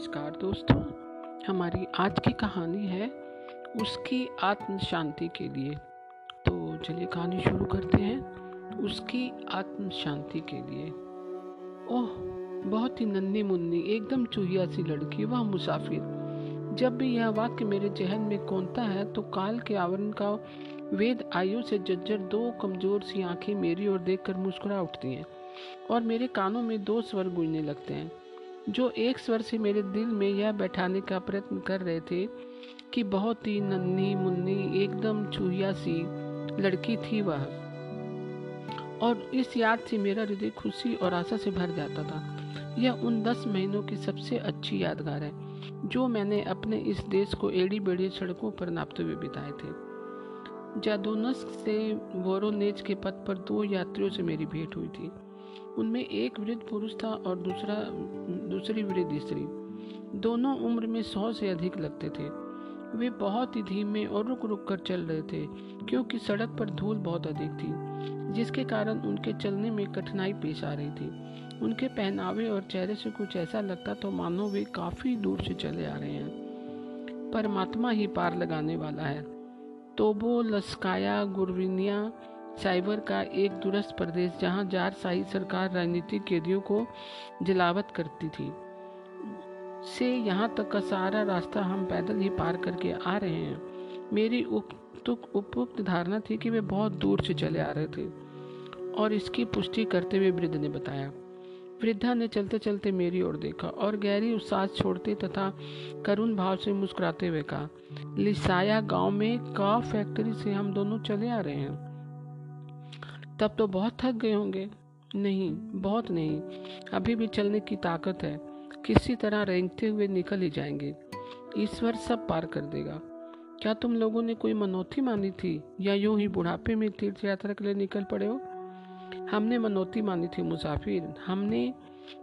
नमस्कार दोस्तों, हमारी आज की कहानी है उसकी आत्म शांति के लिए। तो चलिए कहानी शुरू करते हैं, उसकी आत्म शांति के लिए। ओह, बहुत ही नन्ही मुन्नी एकदम चूहिया सी लड़की, वह मुसाफिर। जब भी यह वाक्य मेरे जहन में कौनता है तो काल के आवरण का वेद आयु से जज्जर दो कमज़ोर सी आँखें मेरी ओर देखकर मुस्कुरा उठती हैं और मेरे कानों में दो स्वर गूंजने लगते हैं। जो एक स्वर से मेरे दिल में यह बैठाने का प्रयत्न कर रहे थे कि बहुत ही नन्ही मुन्नी, एकदम चूहिया सी लड़की थी वह। और इस याद से मेरा हृदय खुशी और आशा से भर जाता था। यह उन दस महीनों की सबसे अच्छी यादगार है, जो मैंने अपने इस देश को एड़ी बेड़ी सड़कों पर नापते हुए बिताए थे। जादोनस्क से वोरोनेज के पथ पर दो यात्रियों से मेरी भेंट हुई थी। उनमें एक वृद्ध पुरुष था और दूसरा, दूसरी वृद्ध स्त्री। दोनों उम्र में सौ से अधिक लगते थे। वे बहुत ही धीमे और रुक रुक कर चल रहे थे, क्योंकि सड़क पर धूल बहुत अधिक थी, जिसके कारण उनके चलने में कठिनाई पेश आ रही थी। उनके पहनावे और चेहरे से कुछ ऐसा लगता तो मानो वे काफ़ी दूर से चले आ रहे हैं। परमात्मा ही पार लगाने वाला है। तोबो, लस्काया, गुरविनिया साइबर का एक दुरस्त प्रदेश जहाँ जार शाही सरकार राजनीतिक कैदियों को जलावत करती थी। से यहाँ तक का सारा रास्ता हम पैदल ही पार करके आ रहे हैं। मेरी उपयुक्त धारणा थी कि वे बहुत दूर से चले आ रहे थे, और इसकी पुष्टि करते हुए वृद्ध ने बताया। वृद्धा ने चलते चलते मेरी ओर देखा और गहरी उत्साह छोड़ते तथा करुण भाव से मुस्कुराते हुए कहा, लिसाया गाँव में का फैक्ट्री से हम दोनों चले आ रहे हैं। तब तो बहुत थक गए होंगे। नहीं, बहुत नहीं। अभी भी चलने की ताकत है। किसी तरह रेंगते हुए निकल ही जाएँगे। ईश्वर सब पार कर देगा। क्या तुम लोगों ने कोई मनौती मानी थी? या यूँ ही बुढ़ापे में तीर्थ यात्रा के लिए निकल पड़े हो? हमने मनौती मानी थी मुसाफिर। हमने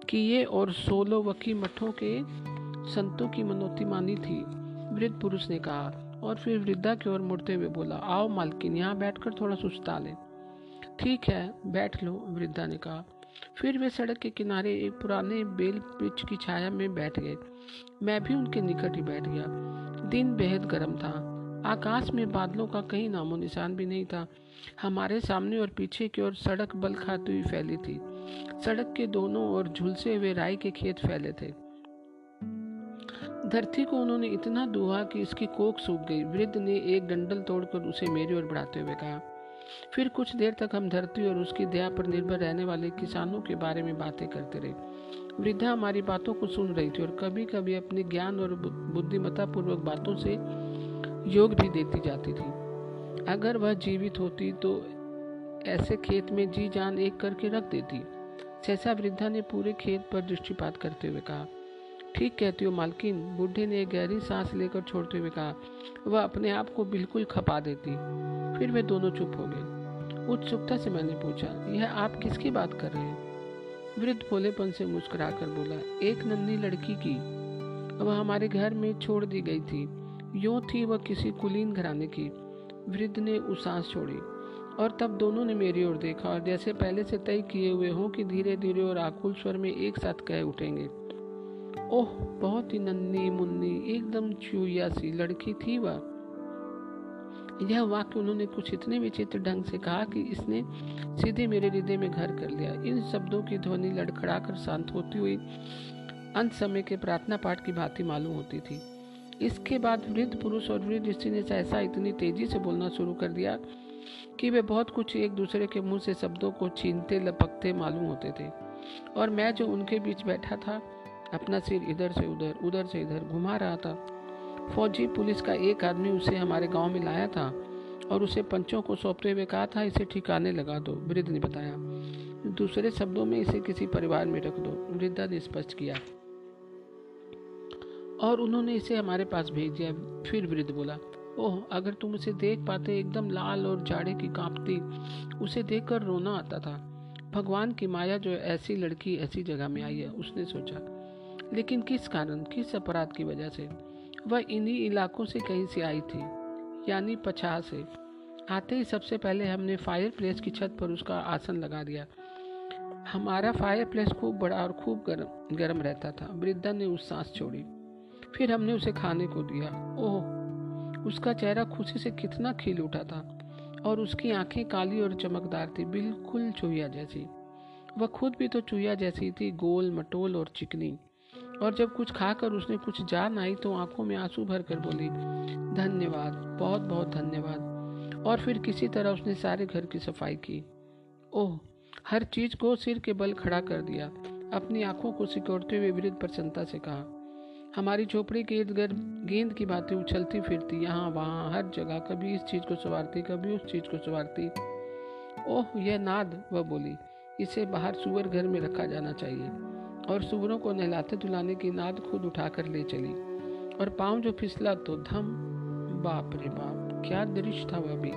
किए और सोलो वकी मठों के संतों की मनौती मानी थी। वृद्ध पुरुष ने कहा और फिर वृद्धा की ओर मुड़ते हुए बोला, आओ मालकिन, यहाँ बैठकर थोड़ा सुस्ता लें। ठीक है, बैठ लो, वृद्धा ने कहा। फिर वे सड़क के किनारे एक पुराने बेल वृक्ष की छाया में बैठ गए। मैं भी उनके निकट ही बैठ गया। दिन बेहद गर्म था। आकाश में बादलों का कहीं नामो निशान भी नहीं था। हमारे सामने और पीछे की ओर सड़क बल खाती हुई फैली थी। सड़क के दोनों ओर झुलसे हुए राई के खेत फैले थे। धरती को उन्होंने इतना दुआ कि इसकी कोक सूख गई। वृद्ध ने एक डंडल तोड़कर उसे मेरी ओर बढ़ाते हुए कहा फिर कुछ देर तक हम धरती और उसकी दया पर निर्भर रहने वाले किसानों के बारे में बातें करते रहे। वृद्धा हमारी बातों को सुन रही थी और कभी कभी अपने ज्ञान और बुद्धिमत्ता पूर्वक बातों से योग भी देती जाती थी। अगर वह जीवित होती तो ऐसे खेत में जी जान एक करके रख देती। सहसा वृद्धा ने पूरे खेत पर दृष्टिपात करते हुए कहा ठीक कहती हो मालकिन। बूढ़े ने एक गहरी सांस लेकर छोड़ते हुए कहा, वह अपने आप को बिल्कुल खपा देती फिर वे दोनों चुप हो गए। उत्सुकता से मैंने पूछा, यह आप किसकी बात कर रहे हैं? वृद्ध भोलेपन से मुस्कुरा कर बोला, एक नन्ही लड़की की। वह हमारे घर में छोड़ दी गई थी। यूँ थी वह किसी कुलीन घराने की। वृद्ध ने उसास छोड़ी और तब दोनों ने मेरी ओर देखा और जैसे पहले से तय किए हुए हों कि धीरे धीरे और आकुल स्वर में एक साथ कह उठेंगे। ओह, बहुत ही नन्ही मुन्नी, एकदम चूया सी लड़की थी वह। यह वाक्य उन्होंने कुछ इतने विचित्र ढंग से कहा कि इसने सीधे मेरे हृदय में घर कर लिया। इन शब्दों की ध्वनि लड़खड़ाकर शांत होती हुई अंत समय के प्रार्थना पाठ की भांति मालूम होती थी। इसके बाद वृद्ध पुरुष और वृद्ध स्त्री ने ऐसा इतनी तेज़ी से बोलना शुरू कर दिया कि वे बहुत कुछ एक दूसरे के मुँह से शब्दों को छीनते, लपकते मालूम होते थे। और मैं जो उनके बीच बैठा था अपना सिर इधर से उधर उधर से इधर घुमा रहा था। फौजी पुलिस का एक आदमी उसे हमारे गाँव में लाया था और उसे पंचों को सौंपते हुए कहा था, इसे ठिकाने लगा दो, वृद्ध ने बताया। दूसरे शब्दों में इसे किसी परिवार में रख दो, वृद्धा ने स्पष्ट किया। और उन्होंने इसे हमारे पास भेज दिया। फिर वृद्ध बोला, ओह, अगर तुम उसे देख पाते, एकदम लाल और जाड़े की कांपती, उसे देखकर रोना आता था। भगवान की माया जो ऐसी लड़की ऐसी जगह में आई है, उसने सोचा। लेकिन किस कारण, किस अपराध की वजह से? वह इन्हीं इलाकों से कहीं से आई थी, यानी पछाह से। आते ही सबसे पहले हमने फायर प्लेस की छत पर उसका आसन लगा दिया। हमारा फायर प्लेस खूब बड़ा और खूब गर्म गर्म रहता था। वृद्धा ने उस सांस छोड़ी। फिर हमने उसे खाने को दिया। ओह! उसका चेहरा खुशी से कितना खिल उठा था। और उसकी आँखें काली और चमकदार थी, बिल्कुल चूहिया जैसी। वह खुद भी तो चूहिया जैसी थी, गोल, मटोल और चिकनी। और जब कुछ खाकर उसने कुछ जान आई तो आँखों में आँसू भर कर बोली, धन्यवाद, बहुत बहुत धन्यवाद। और फिर किसी तरह उसने सारे घर की सफ़ाई की। ओह, हर चीज़ को सिर के बल खड़ा कर दिया। अपनी आँखों को सिकोड़ते हुए वृद्ध प्रसन्नता से कहा, हमारी झोपड़ी के इर्द गिर्द गेंद की बातें उछलती फिरती, यहाँ वहाँ, हर जगह, कभी इस चीज़ को संवारती, कभी उस चीज़ को संवारती। ओह, यह नाद, वह बोली, इसे बाहर सुअर घर में रखा जाना चाहिए। और सुअरों को नहलाते धुलाने की नाद खुद उठाकर ले चली। और पाँव जो फिसला तो धम, बाप रे बाप, क्या दृश्य था वह भी।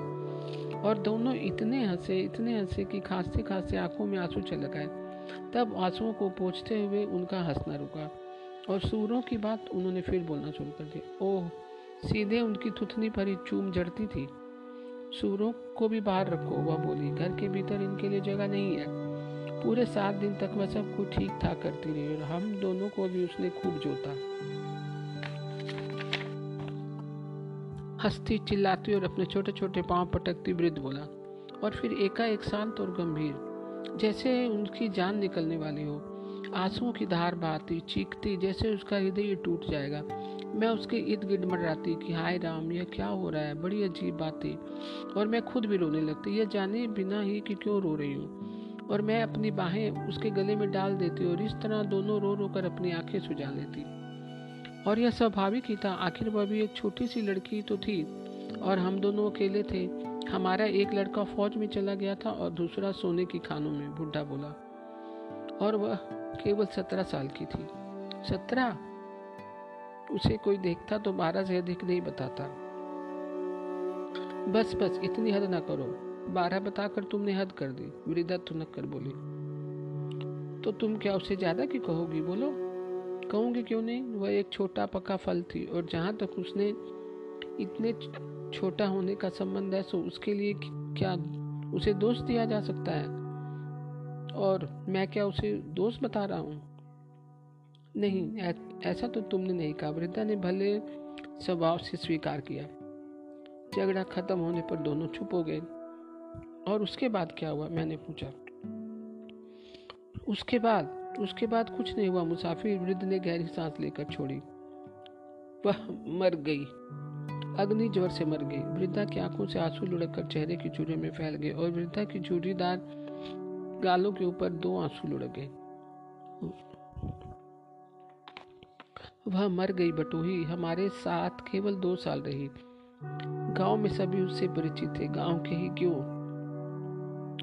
और दोनों इतने हंसे इतने हंसे कि खांसते खांसते आँखों में आँसू चल गए। तब आंसुओं को पोछते हुए उनका हंसना रुका। और सूरों की बात उन्होंने फिर बोलना शुरू कर दिया ओह, सीधे उनकी थुथनी पर ही चूम जड़ती थी। सूरों को भी बाहर रखो, वह बोली। घर के भीतर इनके लिए जगह नहीं है। पूरे सात दिन तक वह सब कुछ ठीक ठाक करती रही और हम दोनों को भी उसने खूब जोता। हंसती, चिल्लाती और अपने छोटे छोटे पाँव पटकती वृद्ध बोला, और फिर एकाएक शांत और गंभीर, जैसे उनकी जान निकलने वाली हो। आंसुओं की धार बहाती, चीखती, जैसे उसका हृदय टूट जाएगा। मैं उसके इर्द गिर्द मडराती कि, हाय राम, यह क्या हो रहा है? बड़ी अजीब बात। थी और मैं खुद भी रोने लगती, यह जाने बिना ही कि क्यों रो रही हूँ? और मैं अपनी बाहें उसके गले में डाल देती और इस तरह दोनों रो रो कर अपनी आँखें सुझा लेती। और यह स्वाभाविक ही था, आखिर वह भी एक छोटी सी लड़की तो थी और हम दोनों अकेले थे। हमारा एक लड़का फौज में चला गया था और दूसरा सोने की खानों में, बुढ़ा बोला। और वह केवल सत्रह साल की थी। सत्रह? उसे कोई देखता तो बारह से अधिक नहीं बताता। बस बस, इतनी हद ना करो। बारह बताकर तुमने हद कर दी। वृद्धा तुनक कर बोली। तो तुम क्या उससे ज़्यादा की कहोगी? बोलो। कहूँगी क्यों नहीं? वह एक छोटा पका फल थी और जहाँ तक उसने इतने छोटा होने का संबंध है, सो उसके लिए क्या उसे दोष दिया जा सकता है? और मैं क्या उसे दोष बता रहा हूँ? नहीं ऐसा तो तुमने नहीं कहा। वृद्धा ने भले स्वभाव से स्वीकार किया। झगड़ा खत्म होने पर दोनों चुप हो गए। और उसके बाद क्या हुआ, मैंने पूछा। उसके बाद उसके बाद कुछ नहीं हुआ, मुसाफिर वृद्ध ने गहरी सांस लेकर छोड़ी। वह मर गई। अग्नि ज़ोर से मर गई। वृद्धा की आँखों से आँसू लुढ़क कर चेहरे की चूड़े में फैल गए और वृद्धा की चूड़ीदार गालों के ऊपर दो आँसू लुढ़क गए। वह मर गई बटोही। हमारे साथ केवल दो साल रही। गाँव में सभी उससे परिचित थे। गाँव के ही क्यों?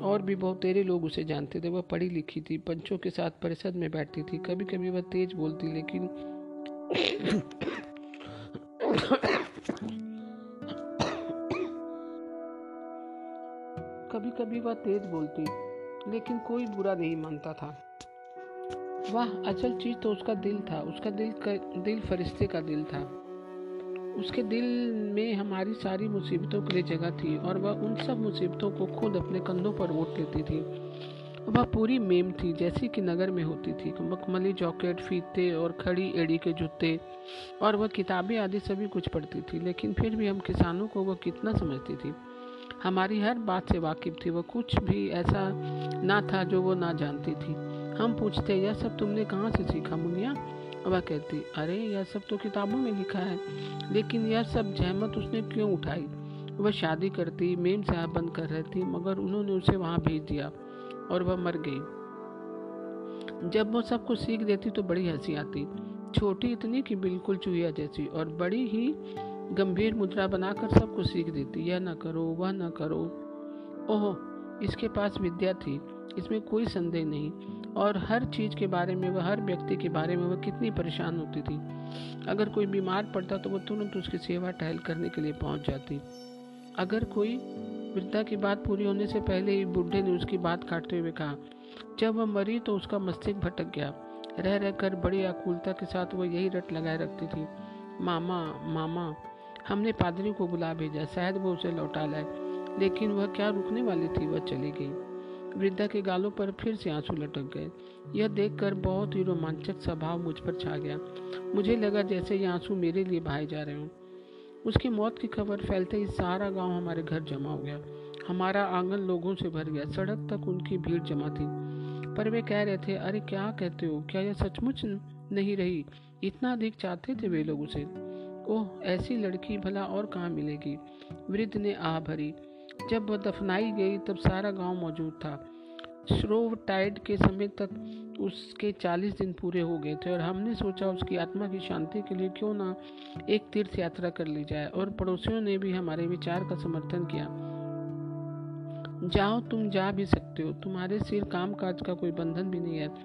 और भी बहुत तेरे लोग उसे जानते थे। वह पढ़ी लिखी थी पंचों के साथ परिषद में बैठती थी। कभी कभी वह तेज बोलती लेकिन कभी कभी वह तेज बोलती लेकिन कोई बुरा नहीं मानता था। वह अचल चीज़ तो उसका दिल था। उसका दिल का दिल फरिश्ते का दिल था। उसके दिल में हमारी सारी मुसीबतों के लिए जगह थी और वह उन सब मुसीबतों को खुद अपने कंधों पर ओट लेती थी। वह पूरी मेम थी, जैसी कि नगर में होती थी। मखमली, जॉकेट, फीते और खड़ी एड़ी के जूते और वह किताबें आदि सभी कुछ पढ़ती थी, लेकिन फिर भी हम किसानों को वह कितना समझती थी। हमारी हर बात से वाकिफ थी, वह कुछ भी ऐसा ना था जो वो ना जानती थी। हम पूछते, यह सब तुमने कहाँ से सीखा मुनिया? वह कहती, अरे, यह सब तो किताबों में लिखा है, लेकिन यह सब जहमत उसने क्यों उठाई? वह शादी करती, मेम साहब बंद कर रही थी मगर उन्होंने उसे वहाँ भेज दिया और वह मर गई। जब वो सब कुछ सीख देती तो बड़ी हँसी आती। छोटी इतनी कि बिल्कुल चूहिया जैसी और बड़ी ही गंभीर मुद्रा बनाकर सब कुछ सीख देती। यह ना करो, वह ना करो। ओह, इसके पास विद्या थी, इसमें कोई संदेह नहीं। और हर चीज़ के बारे में वह हर व्यक्ति के बारे में वह कितनी परेशान होती थी। अगर कोई बीमार पड़ता तो वह तुरंत उसकी सेवा टहल करने के लिए पहुँच जाती। अगर कोई वृद्धा की बात पूरी होने से पहले ही बुढ़े ने उसकी बात काटते हुए कहा, जब वह मरी तो उसका मस्तिष्क भटक गया। रह रहकर बड़ी आकुलता के साथ वह यही रट लगाए रखती थी, मामा मामा, हमने पादरी को बुला भेजा, शायद वो उसे लौटा लाए। लेकिन वह क्या रुकने वाली थी, वह चली गई। वृद्धा के गालों पर फिर से आँसू लटक गए। यह देखकर बहुत ही रोमांचक स्वभाव मुझ पर छा गया। मुझे लगा जैसे ये आँसू मेरे लिए बहाए जा रहे हों। उसकी मौत की खबर फैलते ही सारा गाँव हमारे घर जमा हो गया। हमारा आँगन लोगों से भर गया। सड़क तक उनकी भीड़ जमा थी। पर वे कह रहे थे, अरे, क्या कहते हो? क्या यह सचमुच नहीं रही? इतना अधिक चाहते थे वे लोग उसे? ओह, ऐसी लड़की भला और कहाँ मिलेगी? वृद्ध ने आह भरी। जब वह दफनाई गई, तब सारा गाँव मौजूद था। श्रोव टाइड के समय तक उसके चालीस दिन पूरे हो गए थे और हमने सोचा उसकी आत्मा की शांति के लिए क्यों ना एक तीर्थ यात्रा कर ली जाए और पड़ोसियों ने भी हमारे विचार का समर्थन किया। जाओ, तुम जा भी सकते हो। तुम्हारे सिर काम काज का कोई बंधन भी नहीं है।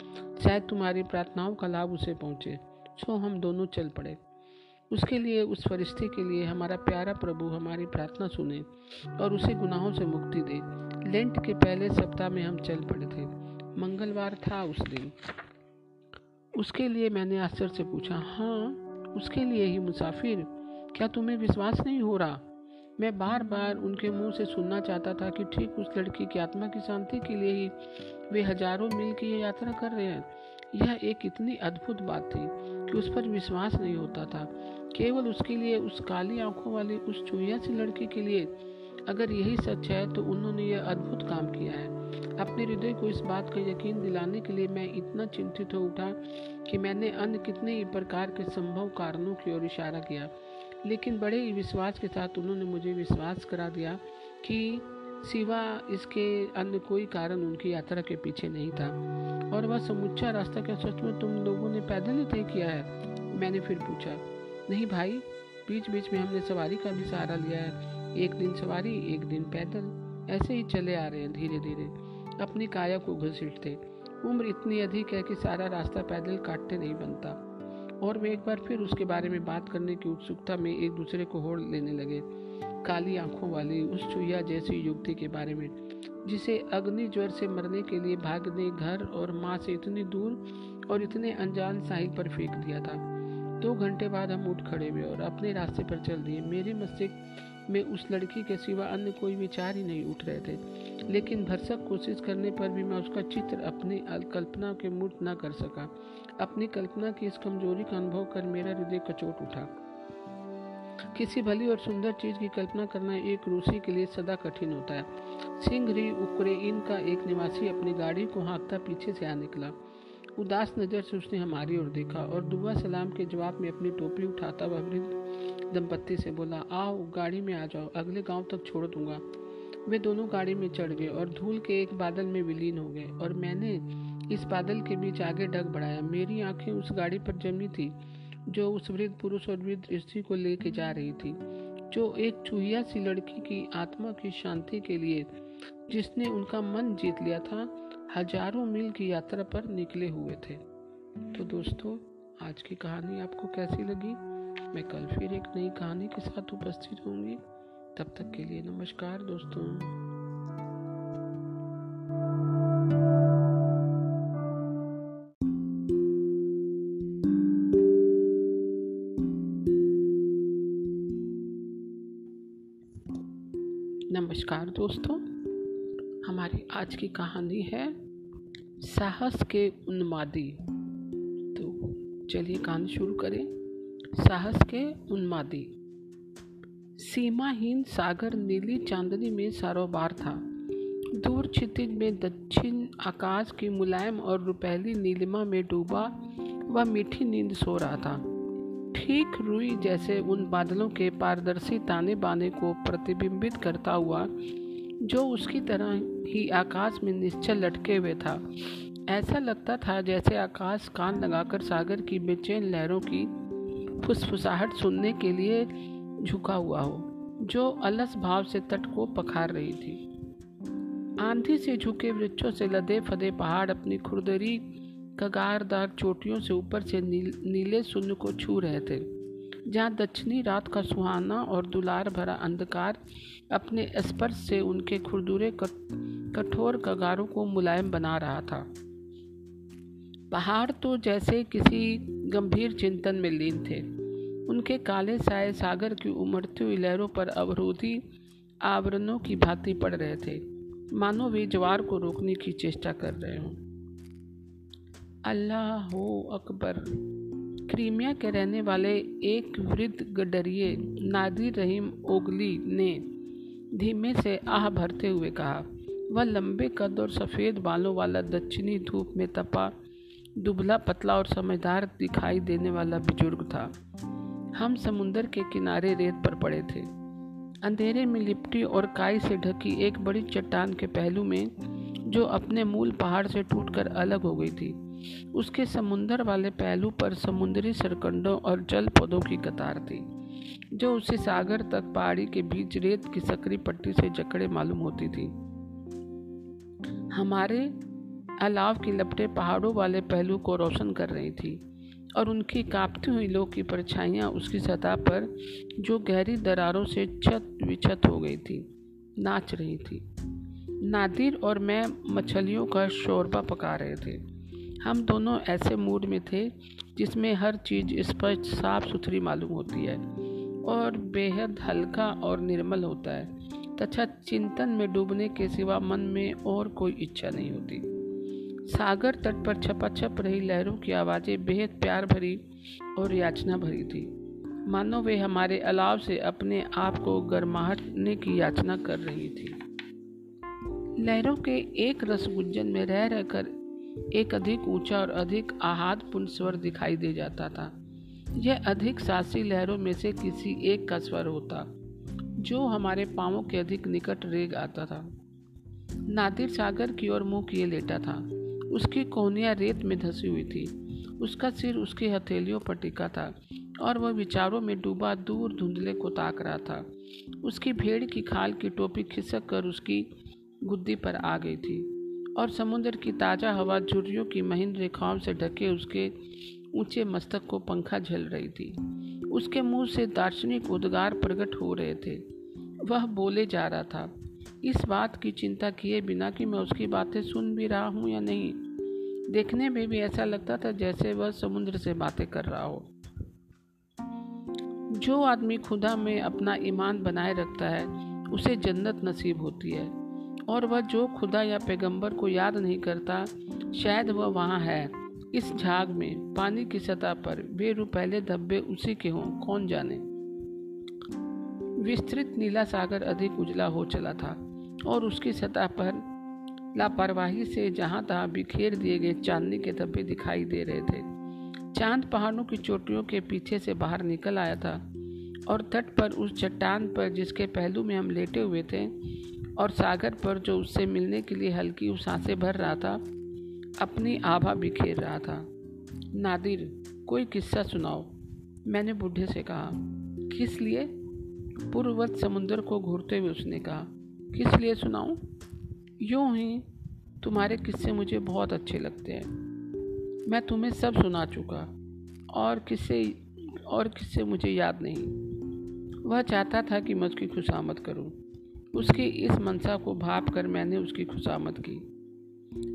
शायद तुम्हारी प्रार्थनाओं का लाभ उसे पहुँचे। सो हम दोनों चल पड़े। उसके लिए, उस फरिश्ते के लिए हमारा प्यारा प्रभु हमारी प्रार्थना सुने और उसे गुनाहों से मुक्ति दे। लेंट के पहले सप्ताह में हम चल पड़े थे। मंगलवार था उस दिन। उसके लिए मैंने आश्चर्य से पूछा हाँ उसके लिए ही मुसाफिर। क्या तुम्हें विश्वास नहीं हो रहा? मैं बार बार उनके मुँह से सुनना चाहता था कि ठीक उस लड़की की आत्मा की शांति के लिए ही वे हज़ारों मील की यात्रा कर रहे हैं। यह एक इतनी अद्भुत बात थी। कि उस पर विश्वास नहीं होता था। केवल उसके लिए, उस काली आँखों वाली, उस चुहिया सी लड़की के लिए अगर यही सच है तो उन्होंने यह अद्भुत काम किया है। अपने हृदय को इस बात का यकीन दिलाने के लिए मैं इतना चिंतित हो उठा कि मैंने अन्य कितने ही प्रकार के संभव कारणों की ओर इशारा किया। लेकिन बड़े ही विश्वास के साथ उन्होंने मुझे विश्वास करा दिया कि सिवा इसके अन्य कोई कारण उनकी यात्रा के पीछे नहीं था। और वह समुच्चा रास्ता क्या सच में तुम लोगों ने पैदल ही तय किया है? मैंने फिर पूछा। नहीं भाई बीच बीच में हमने सवारी का भी सहारा लिया है। एक दिन सवारी, एक दिन पैदल। ऐसे ही चले आ रहे हैं धीरे धीरे अपनी काया को घसीटते। उम्र इतनी अधिक है कि सारा रास्ता पैदल काटते नहीं बनता। और वे एक बार फिर उसके बारे में बात करने की उत्सुकता में एक दूसरे को होड़ लेने लगे। काली आँखों वाली उस चुहिया जैसी युवती के बारे में, जिसे अग्नि ज्वर से मरने के लिए भागने, घर और माँ से इतनी दूर और इतने अनजान साहिल पर फेंक दिया था। दो घंटे बाद हम उठ खड़े हुए और अपने रास्ते पर चल दिए। मेरे मस्तिष्क में उस लड़की के सिवा अन्य कोई विचार ही नहीं उठ रहे थे। लेकिन भरसक कोशिश करने पर भी मैं उसका चित्र अपनी कल्पना के मूर्त न कर सका। अपनी कल्पना की इस कमज़ोरी का अनुभव कर मेरा हृदय कचोट उठा। किसी भली और सुंदर चीज़ की कल्पना करना एक रूसी के लिए सदा कठिन होता है। सिंह उक्रेन का एक निवासी अपनी गाड़ी को हाँकता पीछे से आ निकला। उदास नज़र से उसने हमारी ओर देखा और दुआ सलाम के जवाब में अपनी टोपी उठाता हुआ वृद्ध दंपत्ति से बोला, आओ, गाड़ी में आ जाओ, अगले गाँव तक छोड़ दूँगा। वे दोनों गाड़ी में चढ़ गए और धूल के एक बादल में विलीन हो गए और मैंने इस बादल के बीच आगे डग बढ़ाया। मेरी आँखें उस गाड़ी पर जमी थी। जो उस वृद्ध पुरुष और वृद्ध स्त्री को लेके जा रही थी, जो एक चूहिया सी लड़की की आत्मा की शांति के लिए जिसने उनका मन जीत लिया था, हज़ारों मील की यात्रा पर निकले हुए थे। तो दोस्तों, आज की कहानी आपको कैसी लगी? मैं कल फिर एक नई कहानी के साथ उपस्थित होंगी। तब तक के लिए नमस्कार दोस्तों। दोस्तों, हमारी आज की कहानी है साहस के उन्मादी। तो चलिए कहानी शुरू करें। साहस के उन्मादी। सीमाहीन सागर नीली चांदनी में सारोबार था। दूर क्षितिज में दक्षिण आकाश की मुलायम और रुपहली नीलिमा में डूबा वह मीठी नींद सो रहा था। ठीक रुई जैसे उन बादलों के पारदर्शी ताने बाने को प्रतिबिंबित करता हुआ जो उसकी तरह ही आकाश में निश्चल लटके हुए था। ऐसा लगता था जैसे आकाश कान लगाकर सागर की बेचैन लहरों की फुसफुसाहट सुनने के लिए झुका हुआ हो जो अलस भाव से तट को पखार रही थी। आंधी से झुके वृक्षों से लदे फदे पहाड़ अपनी खुरदरी कगारदार चोटियों से ऊपर से नील, नीले शून्य को छू रहे थे। जहाँ दक्षिणी रात का सुहाना और दुलार भरा अंधकार अपने स्पर्श से उनके खुरदुरे कठोर कगारों को मुलायम बना रहा था। पहाड़ तो जैसे किसी गंभीर चिंतन में लीन थे। उनके काले साए सागर की उमड़ती हुई लहरों पर अवरोधी आवरणों की भांति पड़ रहे थे। मानो वे ज्वार को रोकने की चेष्टा कर रहे हों। अल्लाह हो अकबर। क्रीमिया के रहने वाले एक वृद्ध गडरिए नादिर रहीम ओगली ने धीमे से आह भरते हुए कहा, वह लंबे कद और सफ़ेद बालों वाला दक्षिणी धूप में तपा, दुबला पतला और समझदार दिखाई देने वाला बुज़ुर्ग था। हम समुंदर के किनारे रेत पर पड़े थे। अंधेरे में लिपटी और काई से ढकी एक बड़ी चट्टान के पहलू में, जो अपने मूल पहाड़ से टूटकर अलग हो गई थी। उसके समुंदर वाले पहलू पर समुद्री सरकंडों और जल पौधों की कतार थी, जो उसे सागर तक पहाड़ी के बीच रेत की सकरी पट्टी से जकड़े मालूम होती थी। हमारे अलाव की लपटें पहाड़ों वाले पहलू को रोशन कर रही थी, और उनकी कांपती हुई लो की परछाइयाँ उसकी सतह पर जो गहरी दरारों से छत विछत हो गई थी, नाच रही थी। नादिर और मैं मछलियों का शोरबा पका रहे थे। हम दोनों ऐसे मूड में थे, जिसमें हर चीज़ स्पष्ट साफ़ सुथरी मालूम होती है और बेहद हल्का और निर्मल होता है। तथा चिंतन में डूबने के सिवा मन में और कोई इच्छा नहीं होती। सागर तट पर छपाछप रही लहरों की आवाज़ें बेहद प्यार भरी और याचना भरी थी। मानो वे हमारे अलाव से अपने आप को गर्माहटने की याचना कर रही थी। लहरों के एक रसगुंजन में रह रहकर एक अधिक ऊँचा और अधिक आहादपूर्ण स्वर दिखाई दे जाता था। यह अधिक सासी लहरों में से किसी एक का स्वर होता, जो हमारे पाँवों के अधिक निकट रेग आता था। नादिर सागर की ओर मुँह किए लेटा था। उसकी कोहनियाँ रेत में धसी हुई थी। उसका सिर उसकी हथेलियों पर टिका था और वह विचारों में डूबा दूर धुंधले को ताक रहा था। उसकी भेड़ की खाल की टोपी खिसक कर उसकी गुद्दी पर आ गई थी। और समुद्र की ताज़ा हवा झुर्रियों की महीन रेखाओं से ढके उसके ऊँचे मस्तक को पंखा झल रही थी। उसके मुँह से दार्शनिक उद्गार प्रकट हो रहे थे। वह बोले जा रहा था, इस बात की चिंता किए बिना कि मैं उसकी बातें सुन भी रहा हूँ या नहीं? देखने में भी ऐसा लगता था जैसे वह समुद्र से बातें कर रहा हो। जो आदमी खुदा में अपना ईमान बनाए रखता है, उसे जन्नत नसीब होती है। और वह जो खुदा या पैगंबर को याद नहीं करता, शायद वह वहाँ है। इस झाग में पानी की सतह पर बेरुपहले धब्बे उसी के हों, कौन जाने? विस्तृत नीला सागर अधिक उजला हो चला था और उसकी सतह पर लापरवाही से जहाँ तहां बिखेर दिए गए चांदनी के धब्बे दिखाई दे रहे थे। चाँद पहाड़ों की चोटियों के पीछे से बाहर निकल आया था और तट पर उस चट्टान पर जिसके पहलू में हम लेटे हुए थे और सागर पर जो उससे मिलने के लिए हल्की साँसें भर रहा था, अपनी आभा बिखेर रहा था। नादिर, कोई किस्सा सुनाओ। मैंने बूढ़े से कहा, किस लिए? पूर्ववत समुद्र को घूरते हुए उसने कहा, किस लिए सुनाऊं? यूँ ही तुम्हारे किस्से मुझे बहुत अच्छे लगते हैं। मैं तुम्हें सब सुना चुका, और किस्से और किस्से मुझे याद नहीं। वह चाहता था कि मैं उसकी खुशामद करूँ। उसकी इस मनसा को भाप कर मैंने उसकी खुशामद की।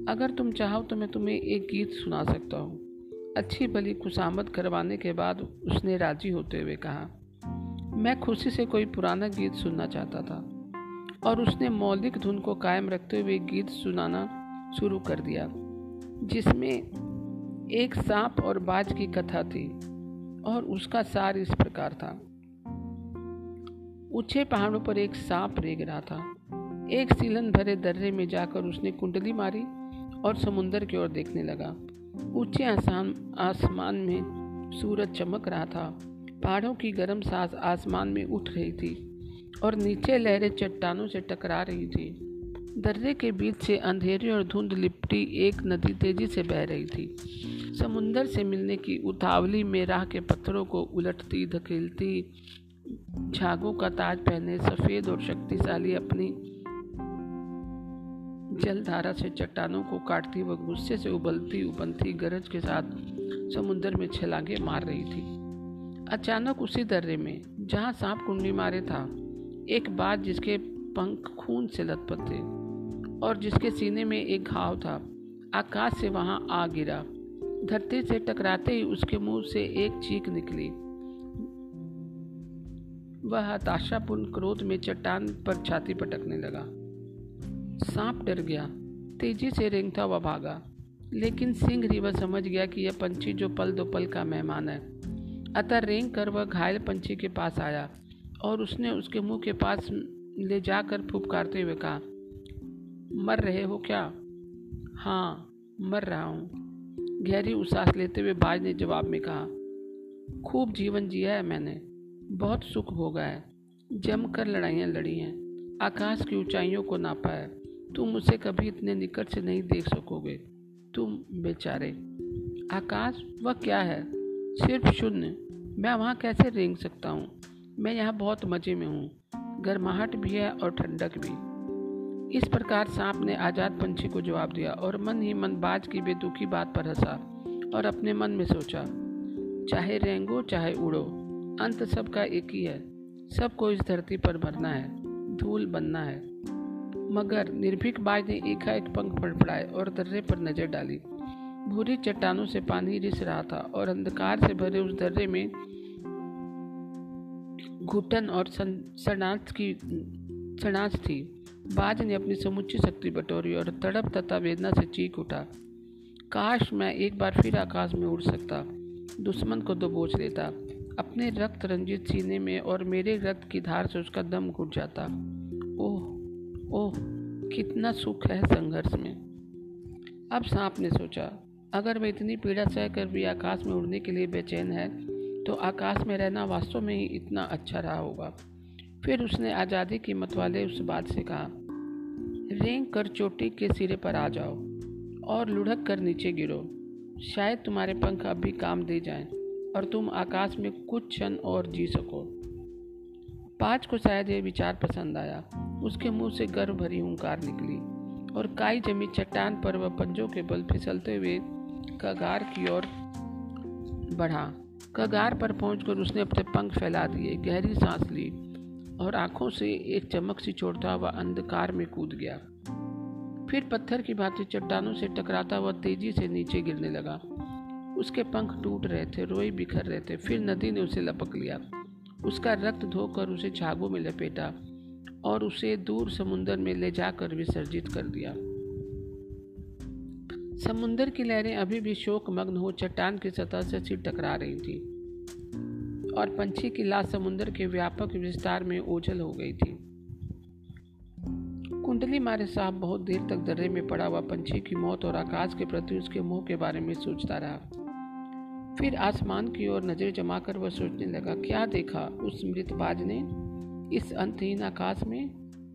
अगर तुम चाहो तो मैं तुम्हें एक गीत सुना सकता हूँ। अच्छी भली खुशामद करवाने के बाद उसने राज़ी होते हुए कहा, मैं खुशी से कोई पुराना गीत सुनना चाहता था। और उसने मौलिक धुन को कायम रखते हुए गीत सुनाना शुरू कर दिया, जिसमें एक सांप और बाज की कथा थी और उसका सार इस प्रकार था। ऊँचे पहाड़ों पर एक सांप रेग रहा था। एक सीलन भरे दर्रे में जाकर उसने कुंडली मारी और समुंदर की ओर देखने लगा। ऊँचे आसान आसमान में सूरज चमक रहा था। पहाड़ों की गर्म सांस आसमान में उठ रही थी और नीचे लहरें चट्टानों से टकरा रही थी। दर्रे के बीच से अंधेरे और धुंध लिपटी एक नदी तेज़ी से बह रही थी। समुंदर से मिलने की उतावली में राह के पत्थरों को उलटती, धकेलती झागों का ताज पहने सफ़ेद और शक्तिशाली अपनी जलधारा से चट्टानों को काटती व गुस्से से उबलती उबलती गरज के साथ समुद्र में छलांगे मार रही थी। अचानक उसी दर्रे में, जहाँ सांप कुंडी मारे था, एक बात जिसके पंख खून से लथपथ थे और जिसके सीने में एक घाव था, आकाश से वहाँ आ गिरा। धरती से टकराते ही उसके मुँह से एक चीख निकली। वह हताशापूर्ण क्रोध में चट्टान पर छाती पटकने लगा। सांप डर गया। तेज़ी से रेंगता हुआ भागा। लेकिन सिंह रिवर समझ गया कि यह पंछी जो पल दो पल का मेहमान है। अतः रेंग कर वह घायल पंछी के पास आया और उसने उसके मुँह के पास ले जाकर फुपकारते हुए कहा, मर रहे हो क्या? हाँ मर रहा हूँ। गहरी उसास लेते हुए बाज ने जवाब में कहा, खूब जीवन जिया है मैंने। बहुत सुख भोगा है। जमकर लड़ाइयाँ लड़ी हैं। आकाश की ऊंचाइयों को नापा है। तुम उसे कभी इतने निकट से नहीं देख सकोगे। तुम बेचारे। आकाश, वह क्या है? सिर्फ़ शून्य। मैं वहाँ कैसे रेंग सकता हूँ? मैं यहाँ बहुत मज़े में हूँ। गर्माहट भी है और ठंडक भी। इस प्रकार सांप ने आज़ाद पंछी को जवाब दिया और मन ही मन बाज की बेदुखी बात पर हंसा और अपने मन में सोचा, चाहे रेंगो, चाहे उड़ो। अंत सबका एक ही है। सबको इस धरती पर मरना है, धूल बनना है। मगर निर्भीक बाज ने एकाएक पंख फड़फड़ाए और दर्रे पर नज़र डाली। भूरी चट्टानों से पानी रिस रहा था और अंधकार से भरे उस दर्रे में घुटन और सनाच की सनाच थी। बाज ने अपनी समुची शक्ति बटोरी और तड़प तथा वेदना से चीख उठा। काश मैं एक बार फिर आकाश में उड़ सकता, दुश्मन को दबोच लेता अपने रक्त रंजित सीने में और मेरे रक्त की धार से उसका दम घुट जाता। ओह ओह, कितना सुख है संघर्ष में। अब सांप ने सोचा, अगर वह इतनी पीड़ा सह कर भी आकाश में उड़ने के लिए बेचैन है तो आकाश में रहना वास्तव में ही इतना अच्छा रहा होगा। फिर उसने आज़ादी की मत वाले उस बात से कहा, रेंग कर चोटी के सिरे पर आ जाओ और लुढ़क कर नीचे गिरो। शायद तुम्हारे पंख अब भी काम दे जाएँ। और तुम आकाश में कुछ क्षण और जी सको। पाँच को शायद यह विचार पसंद आया। उसके मुँह से गर्व भरी हुंकार निकली और काई जमी चट्टान पर वह पंजों के बल फिसलते हुए कगार की ओर बढ़ा। कगार पर पहुंचकर उसने अपने पंख फैला दिए, गहरी सांस ली और आँखों से एक चमक सी छोड़ता हुआ अंधकार में कूद गया। फिर पत्थर की भांति चट्टानों से टकराता हुआ तेज़ी से नीचे गिरने लगा। उसके पंख टूट रहे थे, रोई बिखर रहे थे। फिर नदी ने उसे लपक लिया। उसका रक्त धोकर उसे छागों में लपेटा और उसे दूर समुन्दर में ले जाकर विसर्जित कर दिया। समुन्दर की लहरें अभी भी शोक मग्न हो, चट्टान की सतह से सिर टकरा रही थी और पंछी की लाश समुद्र के व्यापक विस्तार में ओझल हो गई थी। कुंडली मारे साहब बहुत देर तक दर्रे में पड़ा हुआ पंछी की मौत और आकाश के प्रति उसके मुँह के बारे में सोचता रहा। फिर आसमान की ओर नज़र जमाकर वह सोचने लगा, क्या देखा उस मृतबाज ने? इस अंतहीन आकाश में?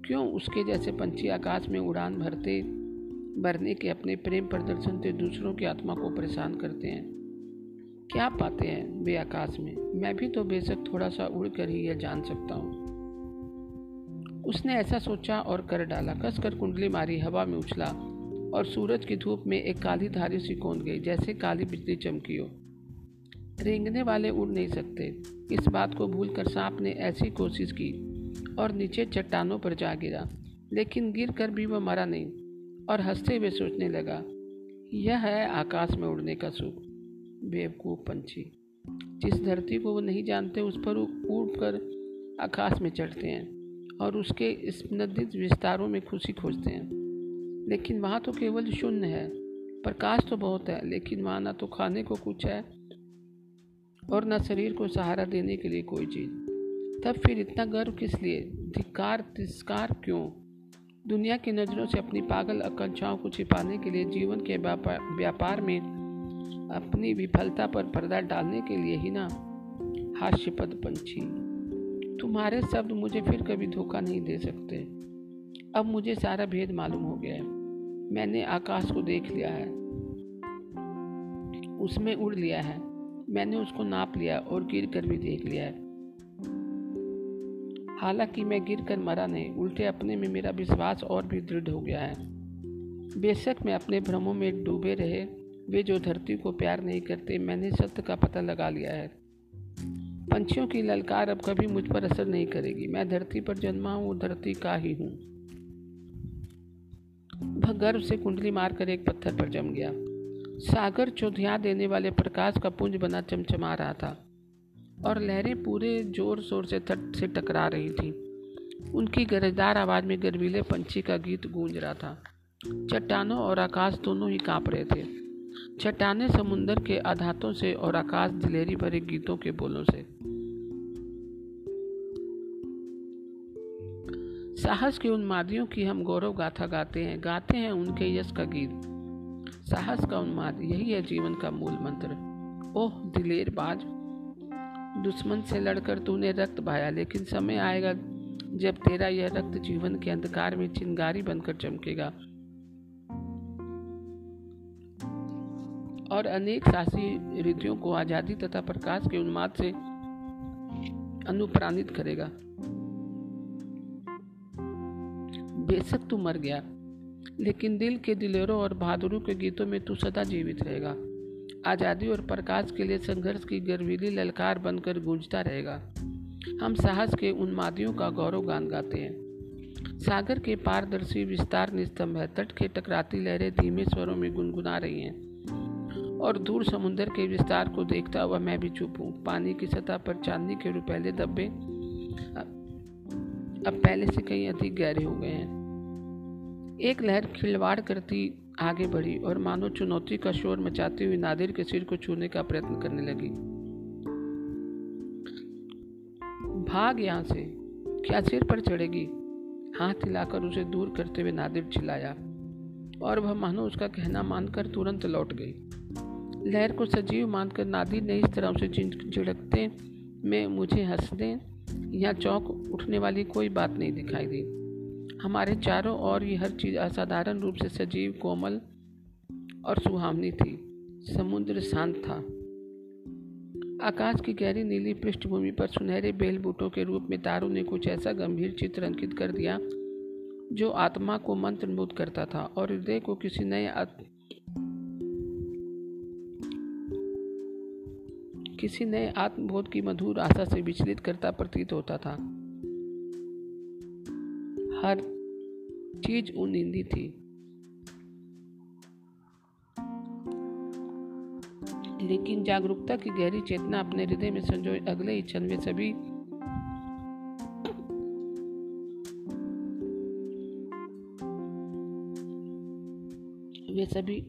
क्यों उसके जैसे पंछी आकाश में उड़ान भरते, भरने के अपने प्रेम प्रदर्शन से दूसरों की आत्मा को परेशान करते हैं? क्या पाते हैं वे आकाश में? मैं भी तो बेशक थोड़ा सा उड़ कर ही यह जान सकता हूँ। उसने ऐसा सोचा और कर डाला। कस कर कुंडली मारी हवा में उछला और सूरज की धूप में एक काली धारी सी कौंद गई, जैसे काली बिजली चमकी हो। रेंगने वाले उड़ नहीं सकते। इस बात को भूलकर सांप ने ऐसी कोशिश की और नीचे चट्टानों पर जा गिरा। लेकिन गिर कर भी वह मरा नहीं और हँसते हुए सोचने लगा, यह है आकाश में उड़ने का सुख, बेवकूफ़ पंछी। जिस धरती को वो नहीं जानते, उस पर उड़ कर आकाश में चढ़ते हैं और उसके इस विस्तारों में खुशी खोजते हैं। लेकिन वहाँ तो केवल शून्य है, प्रकाश तो बहुत है, लेकिन वहाँ ना तो खाने को कुछ है और न शरीर को सहारा देने के लिए कोई चीज़। तब फिर इतना गर्व किस लिए? धिकार तिस्कार क्यों? दुनिया की नज़रों से अपनी पागल आकांक्षाओं को छिपाने के लिए जीवन के व्यापार में अपनी विफलता पर पर्दा डालने के लिए ही ना? हास्यपद पंछी। तुम्हारे शब्द मुझे फिर कभी धोखा नहीं दे सकते। अब मुझे सारा भेद मालूम हो गया है। मैंने आकाश को देख लिया है। उसमें उड़ लिया है। मैंने उसको नाप लिया और गिर कर भी देख लिया है। हालाँकि मैं गिर कर मरा नहीं, उल्टे अपने में मेरा विश्वास और भी दृढ़ हो गया है। बेशक मैं अपने भ्रमों में डूबे रहे, वे जो धरती को प्यार नहीं करते, मैंने सत्य का पता लगा लिया है। पंछियों की ललकार अब कभी मुझ पर असर नहीं करेगी। मैं धरती पर जन्मा हूँ धरती का ही हूँ। वह गर्व से कुंडली मारकर एक पत्थर पर जम गया। सागर चौधिया देने वाले प्रकाश का पुंज बना चमचमा रहा था, और लहरें पूरे ज़ोर शोर से तट से टकरा रही थी। उनकी गरजदार आवाज़ में गर्वीले पंछी का गीत गूंज रहा था। चट्टानों और आकाश दोनों ही काँप रहे थे। चट्टाने समुंदर के आधातों से और आकाश दिलेरी भरे गीतों के बोलों से। साहस की उन्मादियों की हम गौरव गाथा गाते हैं गाते हैं उनके यश का गीत। साहस का उन्माद, यही है जीवन का मूल मंत्र। ओह, दिलेर बाज। दुश्मन से लड़कर तूने रक्त बहाया, लेकिन समय आएगा जब तेरा यह रक्त जीवन के अंधकार में चिंगारी बनकर चमकेगा। और अनेक साहसी रिद्धियों को आज़ादी तथा प्रकाश के उन्माद से अनुप्राणित करेगा। बेशक तू मर गया लेकिन दिल के दिलेरों और बहादुरों के गीतों में तू सदा जीवित रहेगा। आज़ादी और प्रकाश के लिए संघर्ष की गर्वीली ललकार बनकर गूंजता रहेगा। हम साहस के उन्मादियों का गौरव गान गाते हैं। सागर के पारदर्शी विस्तार निस्तंभ है। तट के टकराती लहरें धीमे स्वरों में गुनगुना रही हैं। और दूर समुद्र के विस्तार को देखता हुआ मैं भी चुप हूँ। पानी की सतह पर चांदी के रुपैले धब्बे अब पहले से कहीं अधिक गहरे हो गए हैं। एक लहर खिलवाड़ करती आगे बढ़ी और मानो चुनौती का शोर मचाती हुई नादिर के सिर को छूने का प्रयत्न करने लगी। भाग यहाँ से, क्या सिर पर चढ़ेगी? हाथ हिलाकर उसे दूर करते हुए नादिर चिल्लाया और वह मानो उसका कहना मानकर तुरंत लौट गई। लहर को सजीव मानकर नादिर ने इस तरह उसे झिड़कते में मुझे हंसने या चौंक उठने वाली कोई बात नहीं दिखाई दी। हमारे चारों ओर ये हर चीज़ असाधारण रूप से सजीव, कोमल और सुहावनी थी। समुद्र शांत था। आकाश की गहरी नीली पृष्ठभूमि पर सुनहरे बेल बूटों के रूप में तारों ने कुछ ऐसा गंभीर चित्र अंकित कर दिया, जो आत्मा को मंत्रमुग्ध करता था और हृदय को किसी नए किसी नए आत्मबोध की मधुर आशा से विचलित करता प्रतीत होता था। हर चीज़ उनिंदी थी। लेकिन जागरूकता की गहरी चेतना अपने हृदय में संजोए अगले ही क्षण वे सभी वे सभी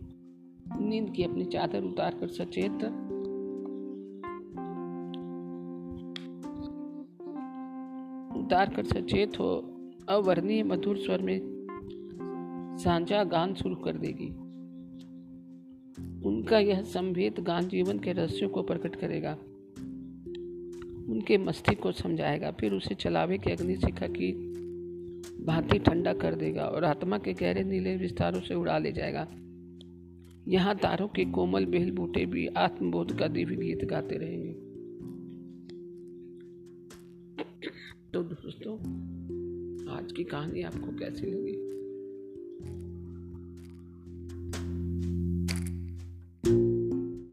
नींद की अपनी चादर उतार कर सचेत उतार कर सचेत हो अवर्णीय मधुर स्वर में सांझा गान शुरू कर देगी। उनका यह संभेद गान जीवन के रहस्यों को प्रकट करेगा। उनके मस्तिष्क को समझाएगा फिर उसे चलावे के अग्नि शिखा की भांति ठंडा कर देगा और आत्मा के गहरे नीले विस्तारों से उड़ा ले जाएगा। यहाँ तारों के कोमल बेल बूटे भी आत्मबोध का दिव्य गीत गाते रहेंगे। तो दोस्तों आज की कहानी आपको कैसी लगी?